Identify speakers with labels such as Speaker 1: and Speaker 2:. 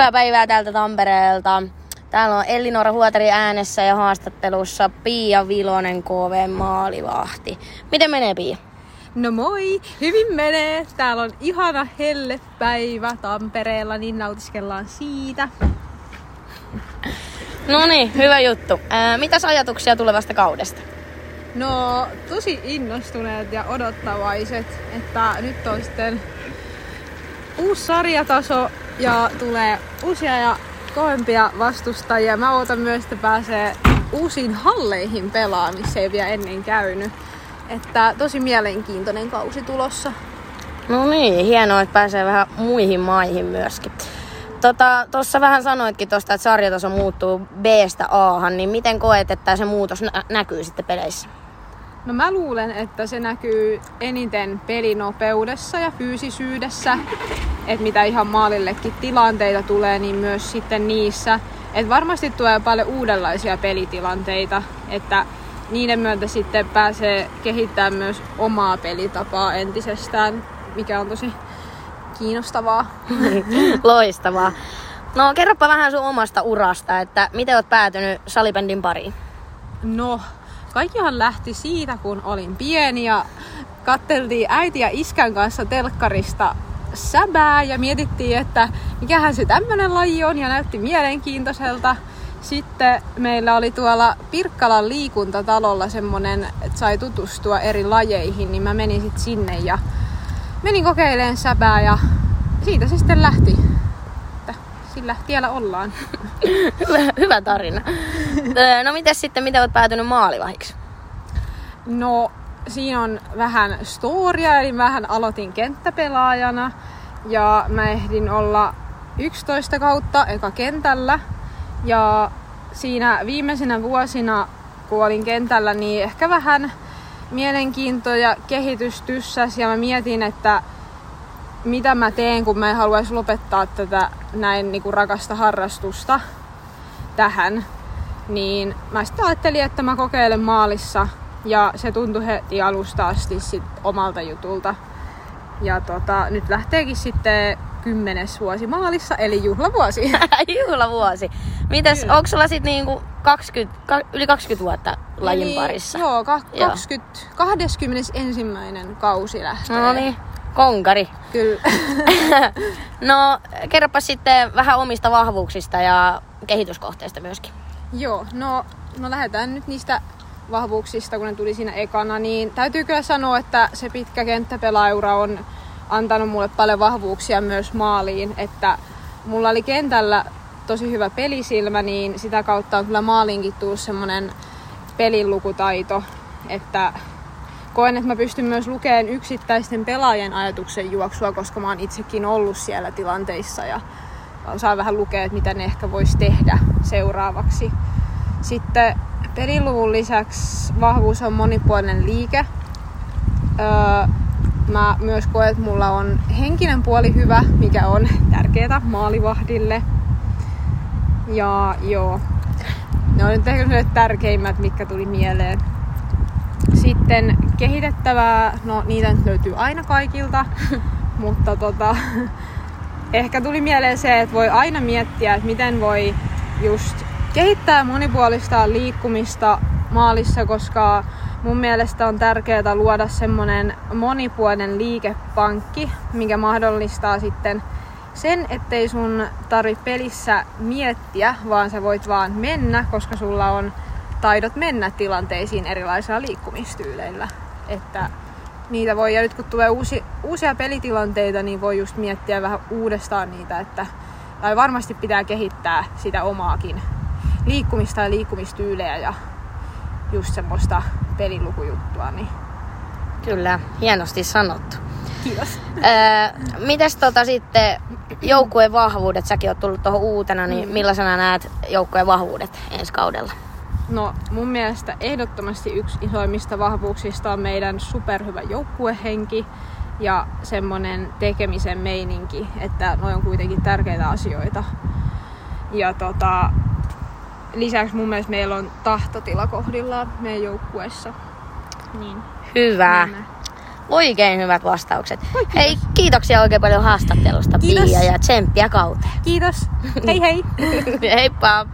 Speaker 1: Hyvää päivää täältä Tampereelta. Täällä on Elinora Huotari äänessä ja haastattelussa Pia Vilonen KV Maalivahti. Miten menee Pia?
Speaker 2: No moi, hyvin menee. Täällä on ihana helle päivä Tampereella, niin nautiskellaan siitä.
Speaker 1: No niin, hyvä juttu. Ää, mitäs ajatuksia tulevasta kaudesta?
Speaker 2: No tosi innostuneet ja odottavaiset, että nyt on sitten uusi sarjataso ja tulee uusia ja kovempia vastustajia. Mä ootan myös, että pääsee uusiin halleihin pelaamaan, missä ei vielä ennen käynyt. Että tosi mielenkiintoinen kausi tulossa.
Speaker 1: No niin, hienoa, että pääsee vähän muihin maihin myöskin. Tuossa tota, vähän sanoitkin tuosta, että sarjataso muuttuu B-stä A, niin miten koet, että se muutos nä- näkyy sitten peleissä?
Speaker 2: No mä luulen, että se näkyy eniten pelinopeudessa ja fyysisyydessä, että mitä ihan maalillekin tilanteita tulee, niin myös sitten niissä. Et varmasti tulee paljon uudenlaisia pelitilanteita, että niiden myötä sitten pääsee kehittämään myös omaa pelitapaa entisestään, mikä on tosi kiinnostavaa.
Speaker 1: Loistavaa. No kerropa vähän sun omasta urasta, että miten oot päätynyt salibändin pariin?
Speaker 2: No, kaikkihan lähti siitä, kun olin pieni ja katteltiin äiti ja iskän kanssa telkkarista säbää ja mietittiin, että mikähän se tämmönen laji on ja näytti mielenkiintoiselta. Sitten meillä oli tuolla Pirkkalan liikuntatalolla semmonen, että sai tutustua eri lajeihin, niin mä menin sitten sinne ja menin kokeilemaan säbää ja siitä se sitten lähti. Että sillä tiellä ollaan.
Speaker 1: hyvä, hyvä tarina. no mitäs sitten, miten olet päätynyt maalivahiksi?
Speaker 2: No siinä on vähän storia, eli vähän aloitin kenttäpelaajana ja mä ehdin olla 11 kautta eka kentällä. Ja siinä viimeisinä vuosina, kun olin kentällä, niin ehkä vähän mielenkiinto ja kehitys tyssäs ja mä mietin, että mitä mä teen, kun mä en haluaisi lopettaa tätä näin niin kuin rakasta harrastusta tähän. Niin mä sitten ajattelin, että mä kokeilen maalissa ja se tuntui heti alusta asti sit omalta jutulta. Ja tota, nyt lähteekin sitten kymmenes vuosi maalissa, eli juhlavuosi.
Speaker 1: juhlavuosi. Mitäs, onko sulla sitten niinku 20, yli 20 vuotta lajin eli, parissa?
Speaker 2: Joo, ka- 20, joo. 21. kausi lähtee.
Speaker 1: No niin, konkari.
Speaker 2: Kyllä.
Speaker 1: no, kerropa sitten vähän omista vahvuuksista ja kehityskohteista myöskin.
Speaker 2: Joo, no, no lähdetään nyt niistä vahvuuksista, kun ne tuli siinä ekana, niin täytyy kyllä sanoa, että se pitkä kenttäpelaaura on antanut mulle paljon vahvuuksia myös maaliin, että mulla oli kentällä tosi hyvä pelisilmä, niin sitä kautta on kyllä maaliinkin tullut semmonen pelilukutaito, että koen, että mä pystyn myös lukemaan yksittäisten pelaajien ajatuksen juoksua, koska mä oon itsekin ollut siellä tilanteissa ja osaan vähän lukea, että mitä ne ehkä voisi tehdä seuraavaksi. Sitten peliluvun lisäksi vahvuus on monipuolinen liike. Öö, mä myös koen, että mulla on henkinen puoli hyvä, mikä on tärkeää maalivahdille. Ja joo, ne on nyt ehkä ne tärkeimmät, mitkä tuli mieleen. Sitten kehitettävää, no niitä nyt löytyy aina kaikilta, mutta tota, ehkä tuli mieleen se, että voi aina miettiä, että miten voi just kehittää monipuolista liikkumista maalissa, koska mun mielestä on tärkeää luoda semmonen monipuolinen liikepankki, mikä mahdollistaa sitten sen, ettei sun tarvi pelissä miettiä, vaan sä voit vaan mennä, koska sulla on taidot mennä tilanteisiin erilaisilla liikkumistyyleillä. Että niitä voi, ja nyt kun tulee uusi, uusia pelitilanteita, niin voi just miettiä vähän uudestaan niitä, että tai varmasti pitää kehittää sitä omaakin liikkumista ja liikkumistyylejä ja just semmoista pelilukujuttua. Niin...
Speaker 1: Kyllä, hienosti sanottu.
Speaker 2: Kiitos.
Speaker 1: Öö, mites tota sitten joukkueen vahvuudet, säkin oot tullut tuohon uutena, niin mm. millaisena näet joukkueen vahvuudet ensi kaudella?
Speaker 2: No mun mielestä ehdottomasti yksi isoimmista vahvuuksista on meidän superhyvä joukkuehenki ja semmonen tekemisen meininki, että noin on kuitenkin tärkeitä asioita. Ja tota, lisäksi mun mielestä meillä on tahtotila kohdillaan meidän joukkueessa. Niin.
Speaker 1: Hyvä. Mennään. Oikein hyvät vastaukset.
Speaker 2: Oi, kiitos.
Speaker 1: Hei, kiitoksia oikein paljon haastattelusta
Speaker 2: Kiitos.
Speaker 1: Pia ja tsemppiä kauteen.
Speaker 2: Kiitos. Hei hei.
Speaker 1: Heippa!